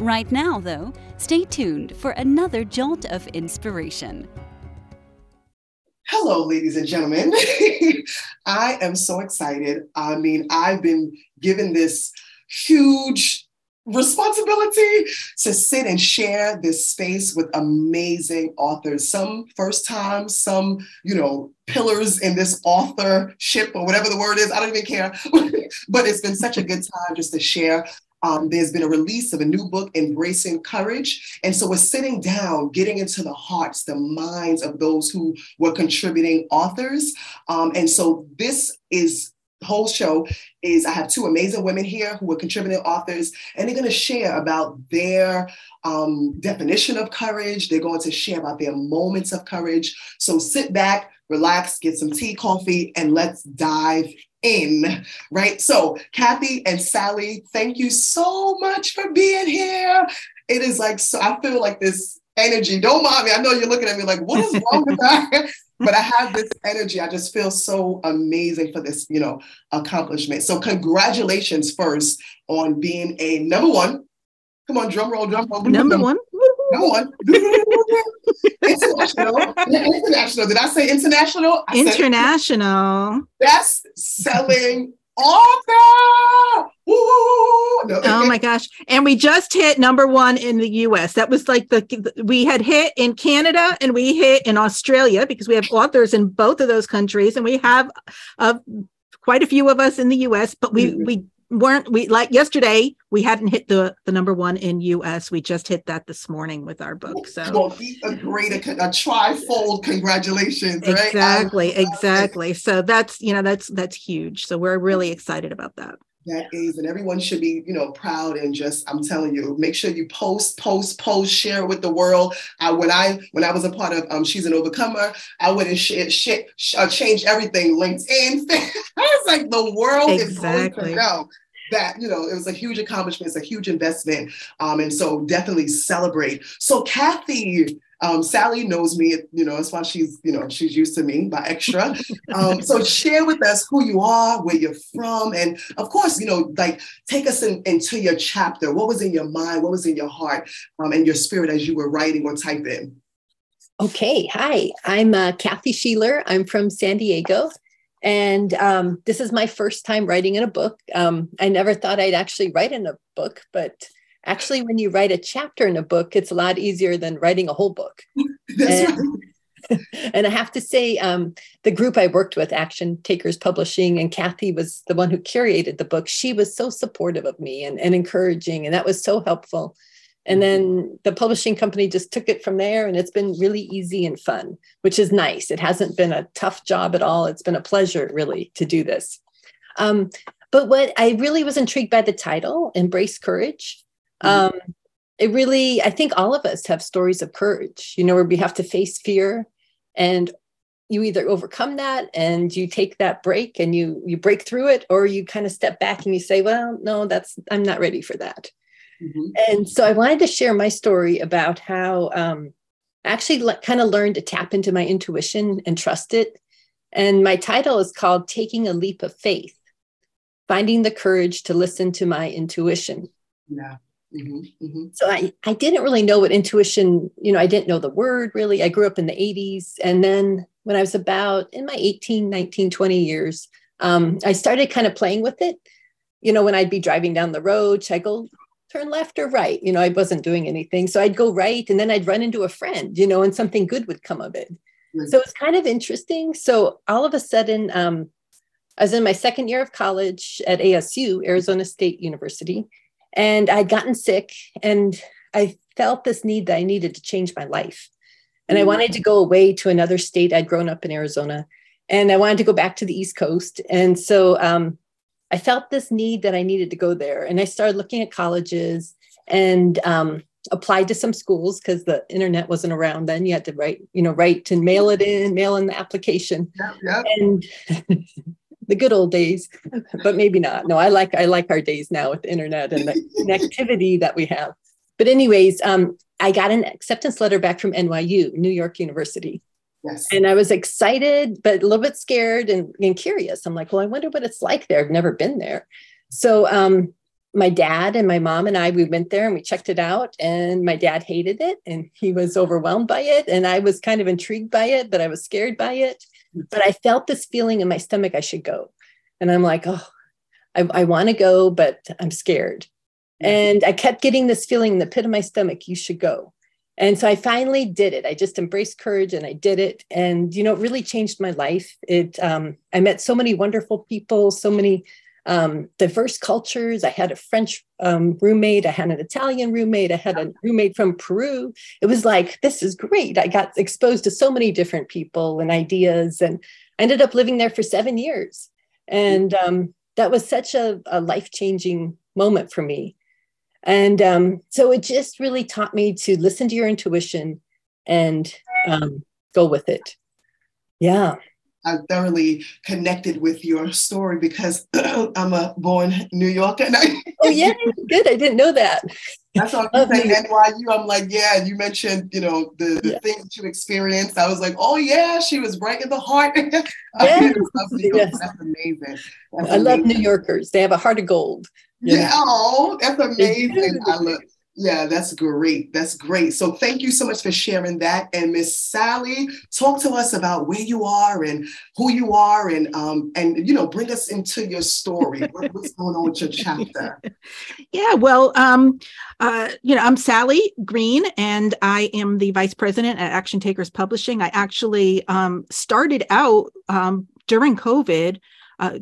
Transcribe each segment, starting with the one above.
Right now, though, stay tuned for another jolt of inspiration. Hello, ladies and gentlemen. I am so excited. I mean, I've been given this huge responsibility to sit and share this space with amazing authors some first time some you know pillars in this authorship or whatever the word is i don't even care but it's been such a good time just to share um, there's been a release of a new book, Embracing Courage. And so we're sitting down, getting into the hearts, the minds of those who were contributing authors. Um, and so this is whole show is I have two amazing women here who are contributing authors, and they're going to share about their um, definition of courage. They're going to share about their moments of courage. So sit back, relax, get some tea, coffee, and let's dive in, right? So, Kathy and Sally, thank you so much for being here. It is like, so I feel like this energy. Don't mind me. I know you're looking at me like, what is wrong with that? But I have this energy. I just feel so amazing for this, you know, accomplishment. So, congratulations first on being a number one. Come on, drum roll, drum roll. Number one. Number one. international. international. Did I say international? I international. Best selling author. No. Oh my gosh. And we just hit number one in the US. That was like the, we had hit in Canada and we hit in Australia because we have authors in both of those countries. And we have uh, quite a few of us in the US, but we, mm-hmm. we weren't we like yesterday we hadn't hit the the number one in us we just hit that this morning with our book so. Well, a great a, a trifold congratulations right? exactly exactly. So that's you know that's that's huge. So we're really excited about that. That is and everyone should be you know proud and just i'm telling you make sure you post post post share with the world. I, when i when i was a part of um she's an overcomer i would have shit shit uh, change everything linkedin i was like the world exactly. is going to know that you know it was a huge accomplishment it's a huge investment um, and so definitely celebrate so kathy um, Sally knows me, you know, that's why she's, you know, she's used to me by extra. Um, so share with us who you are, where you're from, and of course, you know, like take us in, into your chapter. What was in your mind? What was in your heart um, and your spirit as you were writing or typing? Okay, hi, I'm uh, Kathy Sheeler. I'm from San Diego. And um, this is my first time writing in a book. Um, I never thought I'd actually write in a book, but actually, when you write a chapter in a book, it's a lot easier than writing a whole book. and, right. and I have to say, um, the group I worked with, Action Takers Publishing, and Kathy was the one who curated the book. She was so supportive of me and, and encouraging, and that was so helpful. And then the publishing company just took it from there, and it's been really easy and fun, which is nice. It hasn't been a tough job at all. It's been a pleasure, really, to do this. Um, but what I really was intrigued by the title, Embrace Courage. Mm-hmm. Um, it really, I think all of us have stories of courage, you know, where we have to face fear and you either overcome that and you take that break and you you break through it or you kind of step back and you say well no that's i'm not ready for that Mm-hmm. And so I wanted to share my story about how um, I actually le- kind of learned to tap into my intuition and trust it. And my title is called Taking a Leap of Faith Finding the Courage to Listen to My Intuition. Yeah. Mm-hmm, mm-hmm. So I, I didn't really know what intuition, you know, I didn't know the word really. I grew up in the 80s. And then when I was about in my 18, 19, 20 years, um, I started kind of playing with it. You know, when I'd be driving down the road, I go, turn left or right. You know, I wasn't doing anything. So I'd go right and then I'd run into a friend, you know, and something good would come of it. So it's kind of interesting. So all of a sudden, um, I was in my second year of college at ASU, Arizona State University, and I'd gotten sick and I felt this need that I needed to change my life. And I wanted to go away to another state. I'd grown up in Arizona and I wanted to go back to the East Coast. And so um, I felt this need that I needed to go there. And I started looking at colleges. And um, applied to some schools because the internet wasn't around then. You had to write, you know, write and mail it in, mail in the application. Yep, yep. And the good old days, but maybe not. No, I like I like our days now with the internet and the connectivity that we have. But anyways, um, I got an acceptance letter back from NYU, New York University. Yes. And I was excited, but a little bit scared and, and curious. I'm like, well, I wonder what it's like there. I've never been there. So um, my dad and my mom and I, we went there and we checked it out. And my dad hated it and he was overwhelmed by it. And I was kind of intrigued by it, but I was scared by it. But I felt this feeling in my stomach I should go. And I'm like, oh, I, I want to go, but I'm scared. And I kept getting this feeling in the pit of my stomach, you should go. And so I finally did it. I just embraced courage and I did it. And, you know, it really changed my life. It, um, I met so many wonderful people, so many um, diverse cultures. I had a French um, roommate, I had an Italian roommate, I had a roommate from Peru. It was like, this is great. I got exposed to so many different people and ideas, and I ended up living there for seven years. And um, that was such a, a life changing moment for me. And um, so it just really taught me to listen to your intuition and um, go with it. Yeah. I thoroughly connected with your story because I'm a born New Yorker. Oh yeah, good. I didn't know that. That's all I'm saying NYU. I'm like, yeah. You mentioned, you know, the, the yeah. things you experienced. I was like, oh yeah, she was right in the heart. yes. yes. That's amazing. That's I amazing. love New Yorkers. They have a heart of gold. Yeah. Oh, that's amazing. I love yeah, that's great. That's great. So thank you so much for sharing that. And Miss Sally, talk to us about where you are and who you are, and um, and you know, bring us into your story. what, what's going on with your chapter? Yeah, well, um, uh, you know, I'm Sally Green, and I am the vice president at Action Takers Publishing. I actually um, started out um, during COVID. Uh,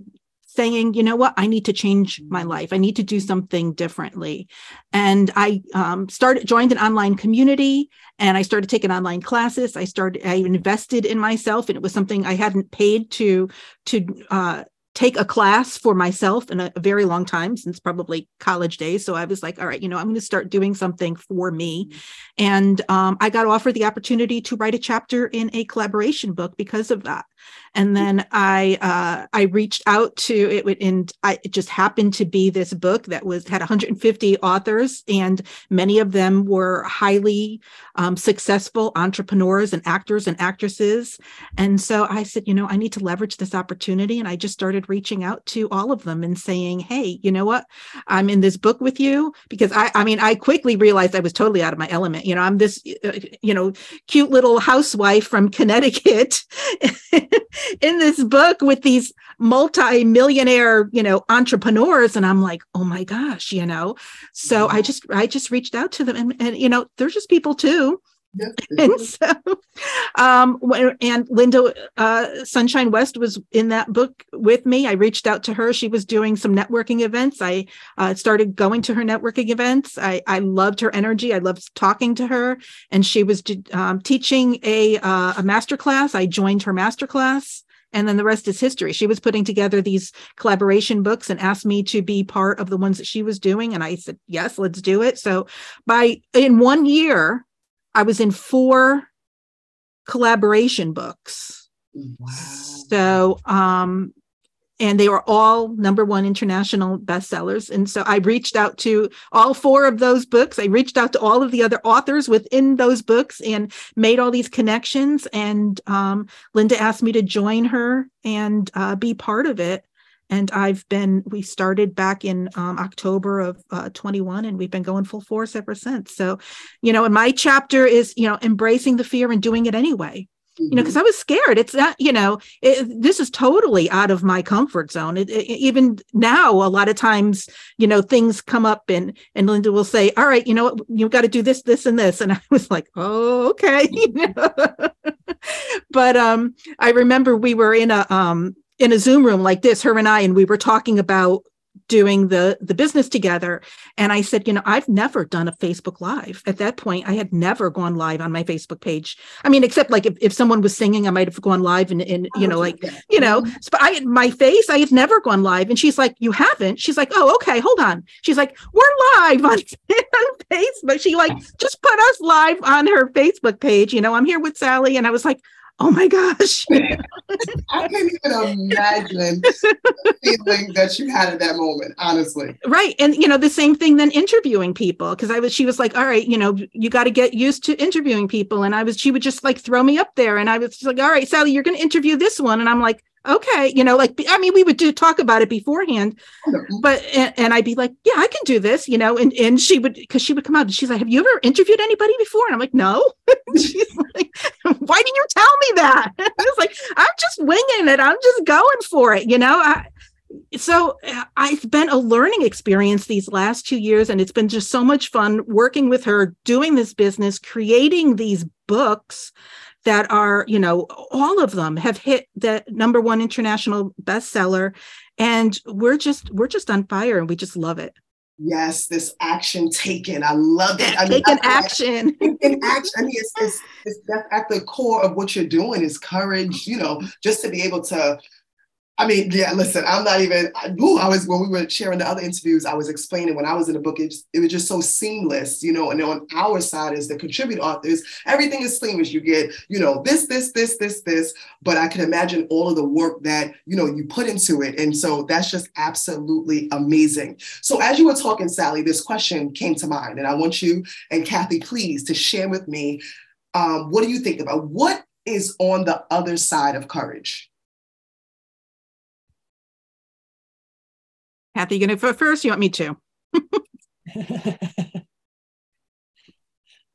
saying, you know what, I need to change my life. I need to do something differently. And I um, started, joined an online community and I started taking online classes. I started, I invested in myself and it was something I hadn't paid to, to, uh, take a class for myself in a, a, very long time since probably college days so i was like all right you know i'm going to start doing something for me and um, i got offered the opportunity to write a chapter in a collaboration book because of that and then I uh, I reached out to it, and I, it just happened to be this book that was had 150 authors, and many of them were highly um, successful entrepreneurs and actors and actresses. And so I said, you know, I need to leverage this opportunity, and I just started reaching out to all of them and saying, hey, you know what, I'm in this book with you because I I mean I quickly realized I was totally out of my element. You know, I'm this uh, you know cute little housewife from Connecticut. in this book with these multi-millionaire you know entrepreneurs. And i'm like oh my gosh you know? So mm-hmm. i just i just reached out to them and, and you know they're just people too and so um and lynda uh, sunshine west was in that book with me. I reached out to her. She was doing some networking events. I uh, started going to her networking events. I i loved her energy. I loved talking to her. And she was um, teaching a uh, a master class i joined her master class and then the rest is history. She was putting together these collaboration books and asked me to be part of the ones that she was doing. And I said, yes, let's do it. So by in one year, I was in four collaboration books. Wow. So, um, and they were all number one international bestsellers. And so I reached out to all four of those books. I reached out to all of the other authors within those books and made all these connections. And um, Lynda asked me to join her and uh, be part of it and I've been we started back in um, October of uh, 21 and we've been going full force ever since. So, you know, and my chapter is, you know, embracing the fear and doing it anyway. You know, because mm-hmm. I was scared. It's not, you know, it, this is totally out of my comfort zone. It, it, even now, a lot of times, you know, things come up and and Lynda will say, "All right, you know what, you've got to do this, this, and this," and I was like, "Oh, okay." but um, I remember we were in a um in a Zoom room like this, her and I, and we were talking about doing the the business together. And i said you know i've never done a facebook live. At that point i had never gone live on my facebook page. I mean except like if, if someone was singing i might have gone live and, and you know like you know mm-hmm. but i my face i have never gone live. And she's like you haven't? She's like oh okay hold on. She's like we're live on, on facebook. She like just put us live on her facebook page. You know i'm here with sally. And i was like oh my gosh. I can't even imagine the feeling that you had at that moment, honestly. Right. And you know, the same thing then interviewing people. Cause I was she was like, all right, you know, you got to get used to interviewing people. And I was, she would just like throw me up there. And I was like, all right, Sally, you're gonna interview this one. And I'm like, okay you know like i mean we would do talk about it beforehand but and, and, i'd be like yeah i can do this you know and and she would because she would come out and she's like have you ever interviewed anybody before? And i'm like no. She's like why didn't you tell me that? I was like i'm just winging it. I'm just going for it you know I, so uh, I've been a learning experience these last two years, and it's been just so much fun working with her, doing this business, creating these books that are, you know, all of them have hit the number one international bestseller. And we're just, we're just on fire and we just love it. Yes, this action taken. I love it. I mean, taking action. Taking action. I mean, it's, it's, it's at the core of what you're doing is courage, you know, just to be able to I mean, yeah, listen, I'm not even, I, ooh, I was, when we were sharing the other interviews, I was explaining when I was in the book, it, it was just so seamless, you know, and on our side as the contribute authors, everything is seamless. You get, you know, this, this, this, this, this, but I can imagine all of the work that, you know, you put into it. And so that's just absolutely amazing. So as you were talking, Sally, this question came to mind, and I want you and Kathy, please, to share with me, um, what do you think about what is on the other side of courage? Kathy, you going to go first? You want me to?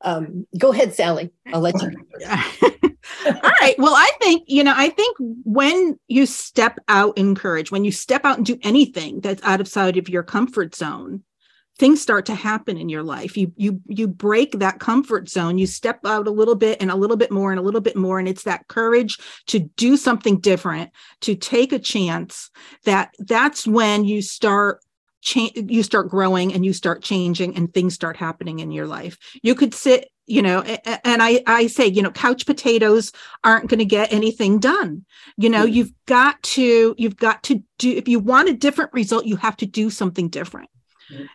um, go ahead, Sally. I'll let you. All right. Well, I think, you know, I think when you step out in courage, when you step out and do anything that's out of sight of your comfort zone, things start to happen in your life. You you you break that comfort zone. You step out a little bit and a little bit more and a little bit more. And it's that courage to do something different to take a chance that that's when you start change you start growing and you start changing and things start happening in your life. You could sit you know and i i say you know couch potatoes aren't going to get anything done. You know mm-hmm. you've got to you've got to do if you want a different result you have to do something different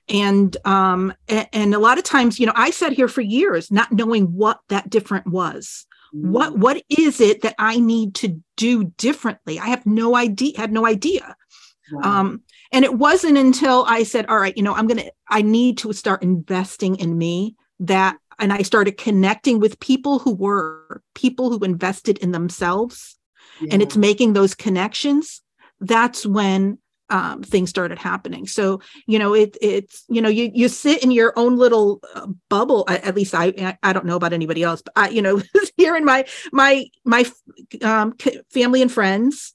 and um and, and, a lot of times you know i sat here for years not knowing what that different was mm-hmm. what what is it that i need to do differently i have no idea had no idea wow. um and it wasn't until i said all right you know i'm gonna i need to start investing in me that and i started connecting with people who were people who invested in themselves yeah. and it's making those connections that's when um, things started happening. So you know, it it's you know, you you sit in your own little uh, bubble. At least I I don't know about anybody else, but I you know here in my my my um, family and friends,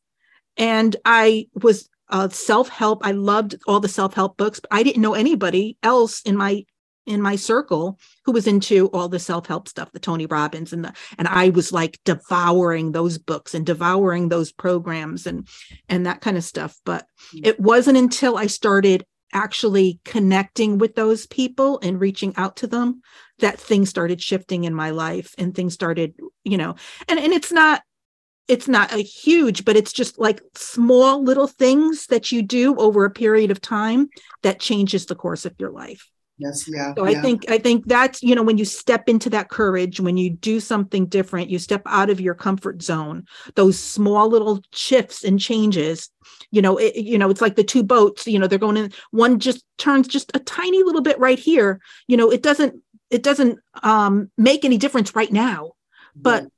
and I was uh, self help. I loved all the self help books, but I didn't know anybody else in my in my circle who was into all the self-help stuff the tony robbins and the and i was like devouring those books and devouring those programs and and that kind of stuff but mm. it wasn't until i started actually connecting with those people and reaching out to them that things started shifting in my life and things started you know and and it's not it's not a huge but it's just like small little things that you do over a period of time that changes the course of your life Yes, yeah. So yeah. I think I think that's you know when you step into that courage, when you do something different, you step out of your comfort zone. Those small little shifts and changes, you know, it, you know, it's like the two boats. You know, they're going in. One just turns just a tiny little bit right here. You know, it doesn't it doesn't um, make any difference right now, but yeah.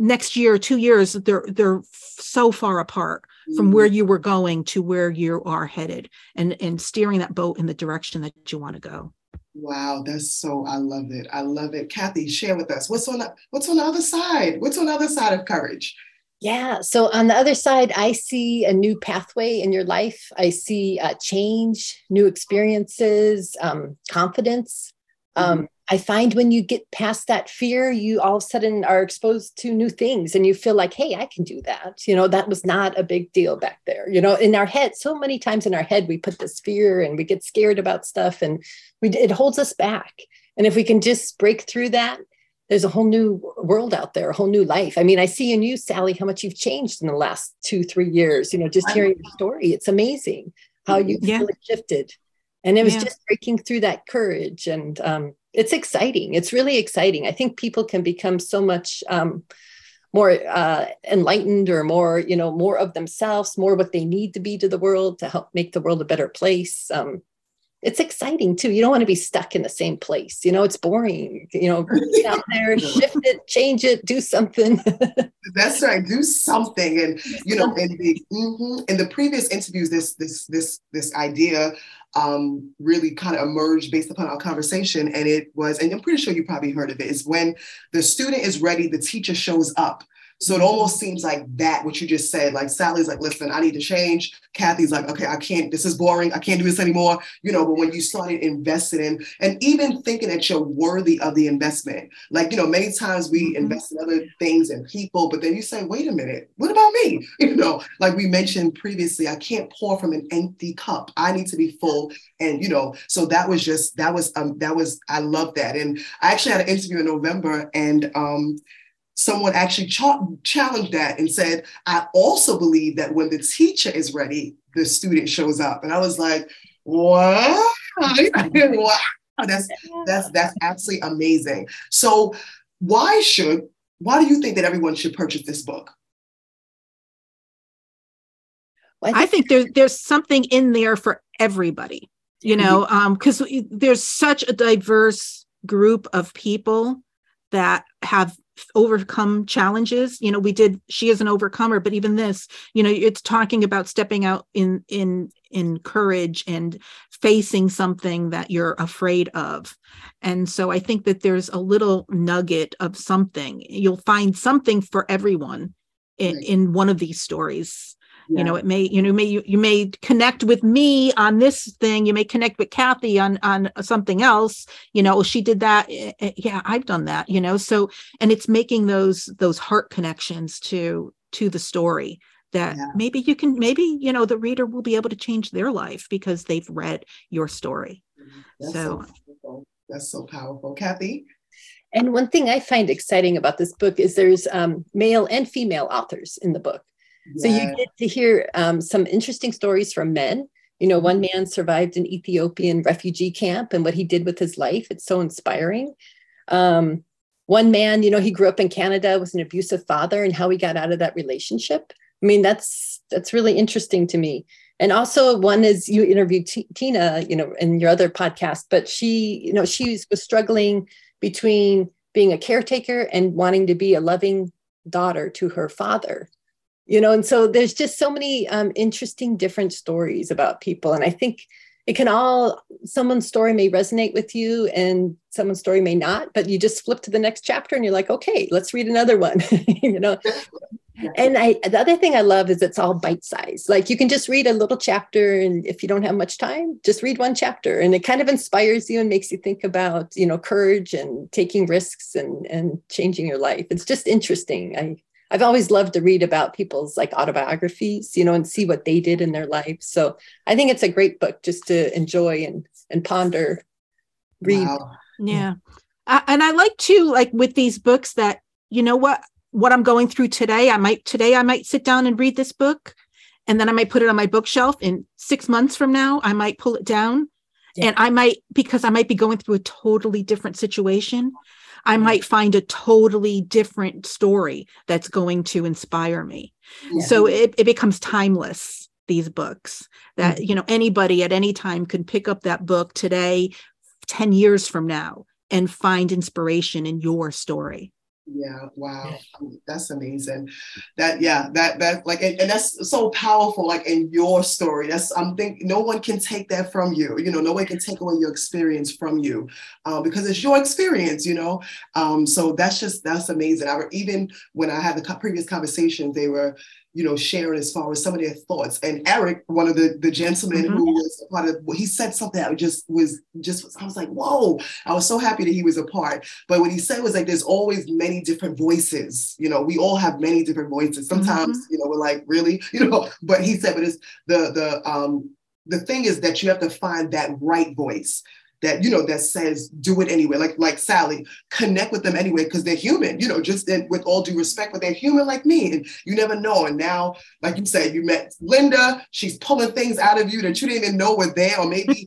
next year, two years, they're they're so far apart from where mm-hmm. you were going to where you are headed, and and steering that boat in the direction that you want to go. Wow, that's so I love it. I love it. Kathy, share with us what's on the, what's on the other side? What's on the other side of courage? Yeah. So on the other side, I see a new pathway in your life. I see uh, change, new experiences, um, confidence. Um, mm-hmm. I find when you get past that fear, you all of a sudden are exposed to new things and you feel like, hey, I can do that. You know, that was not a big deal back there. You know, in our head, so many times in our head, we put this fear and we get scared about stuff and we, it holds us back. And if we can just break through that, there's a whole new world out there, a whole new life. I mean, I see in you, Sally, how much you've changed in the last two, three years. You know, just hearing your story, it's amazing how you yeah. really shifted. And it was yeah. just breaking through that courage. And um, it's exciting. It's really exciting. I think people can become so much um, more uh, enlightened or more, you know, more of themselves, more what they need to be to the world to help make the world a better place. Um, it's exciting too. You don't want to be stuck in the same place. You know, it's boring. You know, get out there, shift it, change it, do something. That's right. Do something. And you know, in the mm-hmm, in the previous interviews, this this this this idea um, really kind of emerged based upon our conversation. And it was, and I'm pretty sure you probably heard of it, is when the student is ready, the teacher shows up. So it almost seems like that, what you just said, like Sally's like, listen, I need to change. Kathy's like, okay, I can't, this is boring. I can't do this anymore. You know, but when you started investing in and even thinking that you're worthy of the investment, like, you know, many times we mm-hmm. invest in other things and people, but then you say, wait a minute, what about me? You know, like we mentioned previously, I can't pour from an empty cup. I need to be full. And, you know, so that was just, that was, um, that was, I love that. And I actually had an interview in November and, um, someone actually ch- challenged that and said, I also believe that when the teacher is ready, the student shows up. And I was like, what? wow. That's that's that's absolutely amazing. So why should why do you think that everyone should purchase this book? I think there's there's something in there for everybody, you know, because um, there's such a diverse group of people that have overcome challenges. You know we did she is an overcomer but even this you know it's talking about stepping out in in in courage and facing something that you're afraid of. And so i think that there's a little nugget of something. You'll find something for everyone in, in one of these stories yeah. you know it may you know may you, you may connect with me on this thing you may connect with kathy on on something else you know she did that eh, eh, yeah i've done that you know so and it's making those those heart connections to to the story that yeah. maybe you can maybe you know the reader will be able to change their life because they've read your story mm-hmm. that's so, so that's so powerful kathy and one thing I find exciting about this book is there's um, male and female authors in the book. So you get to hear um, some interesting stories from men. You know, one man survived an Ethiopian refugee camp and what he did with his life. It's so inspiring. Um, one man, you know, he grew up in Canada with an abusive father and how he got out of that relationship. I mean, that's that's really interesting to me. And also, one is you interviewed T- Tina, you know, in your other podcast, but she, you know, she was struggling between being a caretaker and wanting to be a loving daughter to her father you know and so there's just so many um, interesting different stories about people and i think it can all someone's story may resonate with you and someone's story may not but you just flip to the next chapter and you're like okay let's read another one you know? And i the other thing i love is it's all bite size. Like you can just read a little chapter and if you don't have much time just read one chapter and it kind of inspires you and makes you think about you know courage and taking risks and and changing your life. It's just interesting. I I've always loved to read about people's like autobiographies, you know, and see what they did in their life. So I think it's a great book just to enjoy and and ponder, read. Wow. Yeah, uh, and I like to like with these books that you know what what I'm going through today. I might today I might sit down and read this book, and then I might put it on my bookshelf. In six months from now, I might pull it down, yeah. and I might because I might be going through a totally different situation. I might find a totally different story that's going to inspire me. Yeah. So it, it becomes timeless, these books that, mm-hmm. you know, anybody at any time could pick up that book today, 10 years from now, and find inspiration in your story yeah wow. That's amazing. That yeah that that like and, and, that's so powerful like in your story. That's i'm think no one can take that from you you know no one can take away your experience from you uh, because it's your experience you know? Um, so that's just that's amazing. I, even when i had the previous conversations they were you know, sharing as far as some of their thoughts. And Eric, one of the, the gentlemen mm-hmm. who was part of, he said something that just was just, I was like, whoa, I was so happy that he was a part. But what he said was like, there's always many different voices. You know, we all have many different voices. Sometimes, mm-hmm. you know, we're like, really, you know, but he said, but it's the, the, um, the thing is that you have to find that right voice that you know that says do it anyway. Like like sally connect with them anyway because they're human you know just in, with all due respect but they're human like me and you never know and now like you said you met lynda she's pulling things out of you that you didn't even know were there or maybe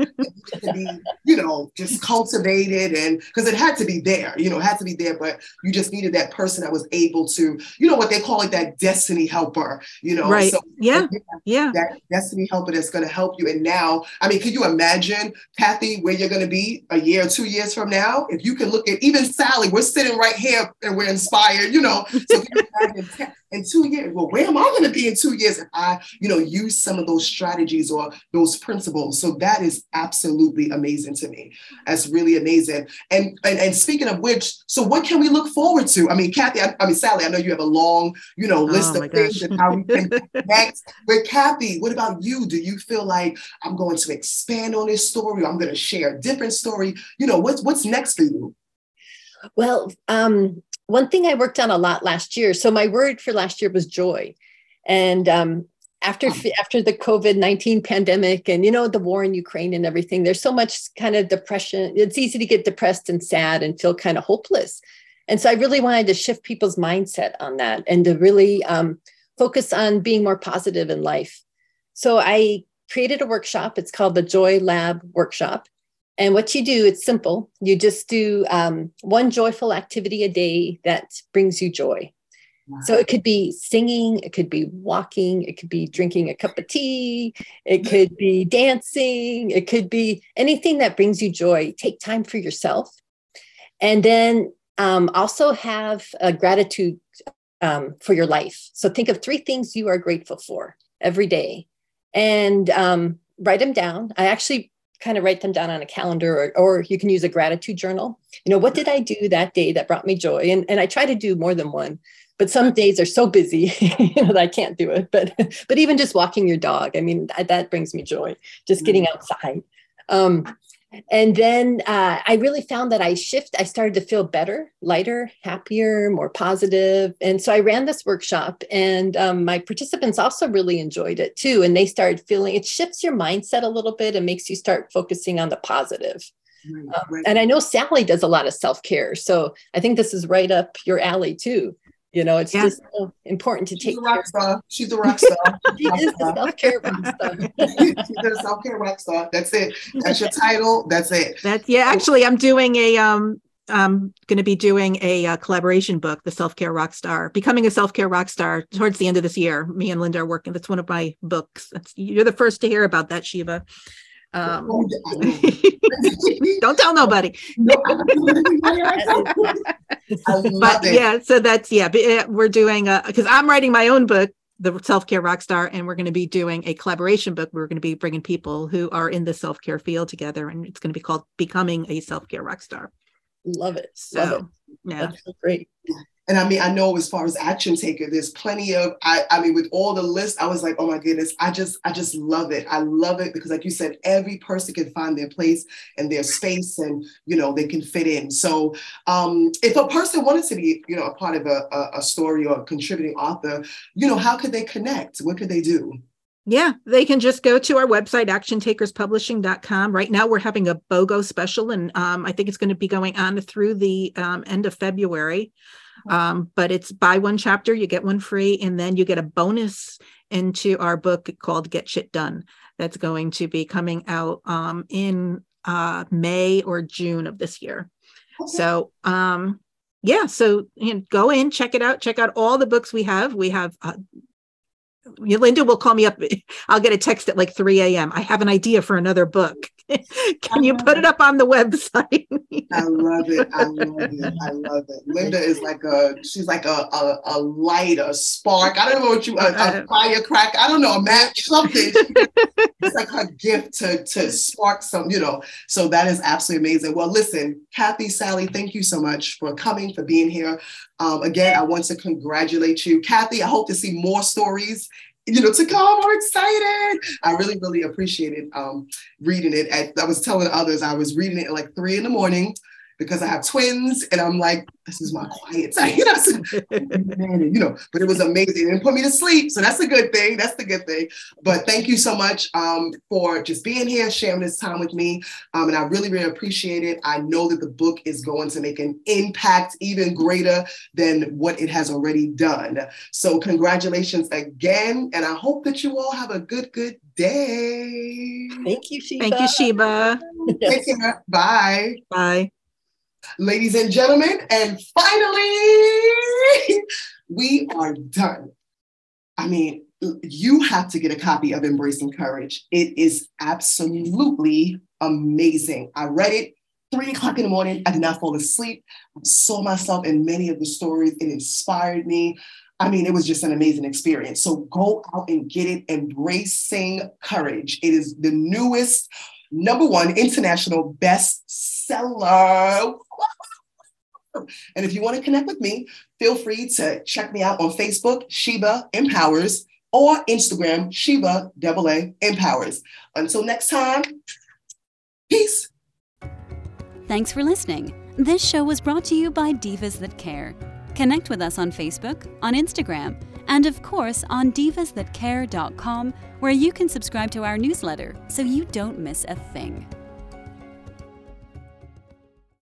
to be you know just cultivated and because it had to be there you know it had to be there but you just needed that person that was able to you know what they call it that destiny helper you know right. so, yeah. yeah that destiny helper that's going to help you and now i mean can you imagine kathy where you're going to to be a year or two years from now, if you can look at even Sally, we're sitting right here and we're inspired, you know. So in two years, well, where am I going to be in two years if I, you know, use some of those strategies or those principles? So that is absolutely amazing to me. That's really amazing. And and, and speaking of which, so what can we look forward to? I mean, Kathy, I, I mean, Sally, I know you have a long, you know, list oh of things and how we can connect. But Kathy, what about you? Do you feel like I'm going to expand on this story? I'm going to share different story. You know, what's what's next for you? Well, um, one thing I worked on a lot last year. So my word for last year was joy, and um, after after the COVID nineteen pandemic and you know the war in Ukraine and everything, there's so much kind of depression. It's easy to get depressed and sad and feel kind of hopeless. And so I really wanted to shift people's mindset on that and to really um, focus on being more positive in life. So I created a workshop. It's called the Joy Lab Workshop. And what you do, it's simple. You just do um, one joyful activity a day that brings you joy. Wow. So it could be singing, it could be walking, it could be drinking a cup of tea, it could be dancing, it could be anything that brings you joy. Take time for yourself. And then um, also have a gratitude um, for your life. So think of three things you are grateful for every day and um, write them down. I actually kind of write them down on a calendar or, or you can use a gratitude journal. You know what did i do that day that brought me joy? And, and i try to do more than one but some days are so busy you know that i can't do it. But but even just walking your dog i mean that, that brings me joy just getting mm. outside. Um, and then uh, i really found that i shift i started to feel better lighter happier more positive. And so i ran this workshop and um, my participants also really enjoyed it too. And they started feeling it shifts your mindset a little bit and makes you start focusing on the positive. Um, and i know sally does a lot of self-care. So i think this is right up your alley too you know, it's yeah. just so important to She's take a rock care. star. She's a rock star. she is a self-care rock star. She's a self-care rock star. That's it. That's your title. That's it. That's yeah. Actually, I'm doing a um I'm going to be doing a, a, uh, collaboration book, The Self Care Rock Star, Becoming a Self Care Rock Star, towards the end of this year. Me and Lynda are working. That's one of my books. That's, you're the first to hear about that, Sheba. Um, don't tell nobody. but yeah, so that's yeah. Uh, we're doing because I'm writing my own book, the Self Care Rock Star, and we're going to be doing a collaboration book. We're going to be bringing people who are in the self care field together, and it's going to be called Becoming a Self Care Rock Star. Love it. So, Love it. Yeah, that's so great and I mean, I know as far as action taker, there's plenty of I, I mean, with all the lists, I was like, oh my goodness, I just, I just love it. I love it because like you said, every person can find their place and their space and you know, they can fit in. So um, if a person wanted to be, you know, a part of a, a, a story or a contributing author, you know, how could they connect? What could they do? Yeah, they can just go to our website, actiontakerspublishing.com. Right now, we're having a BOGO special, and um, I think it's going to be going on through the um, end of February. Um, but it's buy one chapter, you get one free, and then you get a bonus into our book called Get Shit Done. That's going to be coming out um, in uh, May or June of this year. Okay. So, um, yeah, so you know, go in, check it out, check out all the books we have. We have uh, Lynda will call me up. I'll get a text at like 3 a.m. I have an idea for another book. Can you put it up on the website? I love it. I love it. I love it. Lynda is like a, she's like a, a, a light, a spark. I don't know what you, a, a uh-huh. firecracker. I don't know, a match, something. it's like her gift to to spark some, you know. So that is absolutely amazing. Well, listen, Kathy, Sally, thank you so much for coming, for being here. Um, again, I want to congratulate you, Kathy. I hope to see more stories you know, to come. I'm excited. I really, really appreciated um, reading it. At, I was telling others I was reading it at like three in the morning because I have twins and I'm like, this is my quiet time. You know, so, you know, but it was amazing and put me to sleep. So that's a good thing. That's the good thing. But thank you so much um, for just being here, sharing this time with me. Um, and I really, really appreciate it. I know that the book is going to make an impact even greater than what it has already done. So congratulations again. And I hope that you all have a good, good day. Thank you, Sheba. Thank you, Sheba. Take care. Bye. Bye. Ladies and gentlemen, and finally, we are done. I mean, you have to get a copy of Embracing Courage. It is absolutely amazing. I read it three o'clock in the morning. I did not fall asleep. I saw myself in many of the stories. It inspired me. I mean, it was just an amazing experience. So go out and get it. Embracing Courage. It is the newest number one international bestseller. And if you want to connect with me, feel free to check me out on Facebook, Sheba Empowers, or Instagram, Sheba Double A Empowers. Until next time, peace. Thanks for listening. This show was brought to you by Divas That Care. Connect with us on Facebook, on Instagram, and of course on divasthatcare.com, where you can subscribe to our newsletter so you don't miss a thing.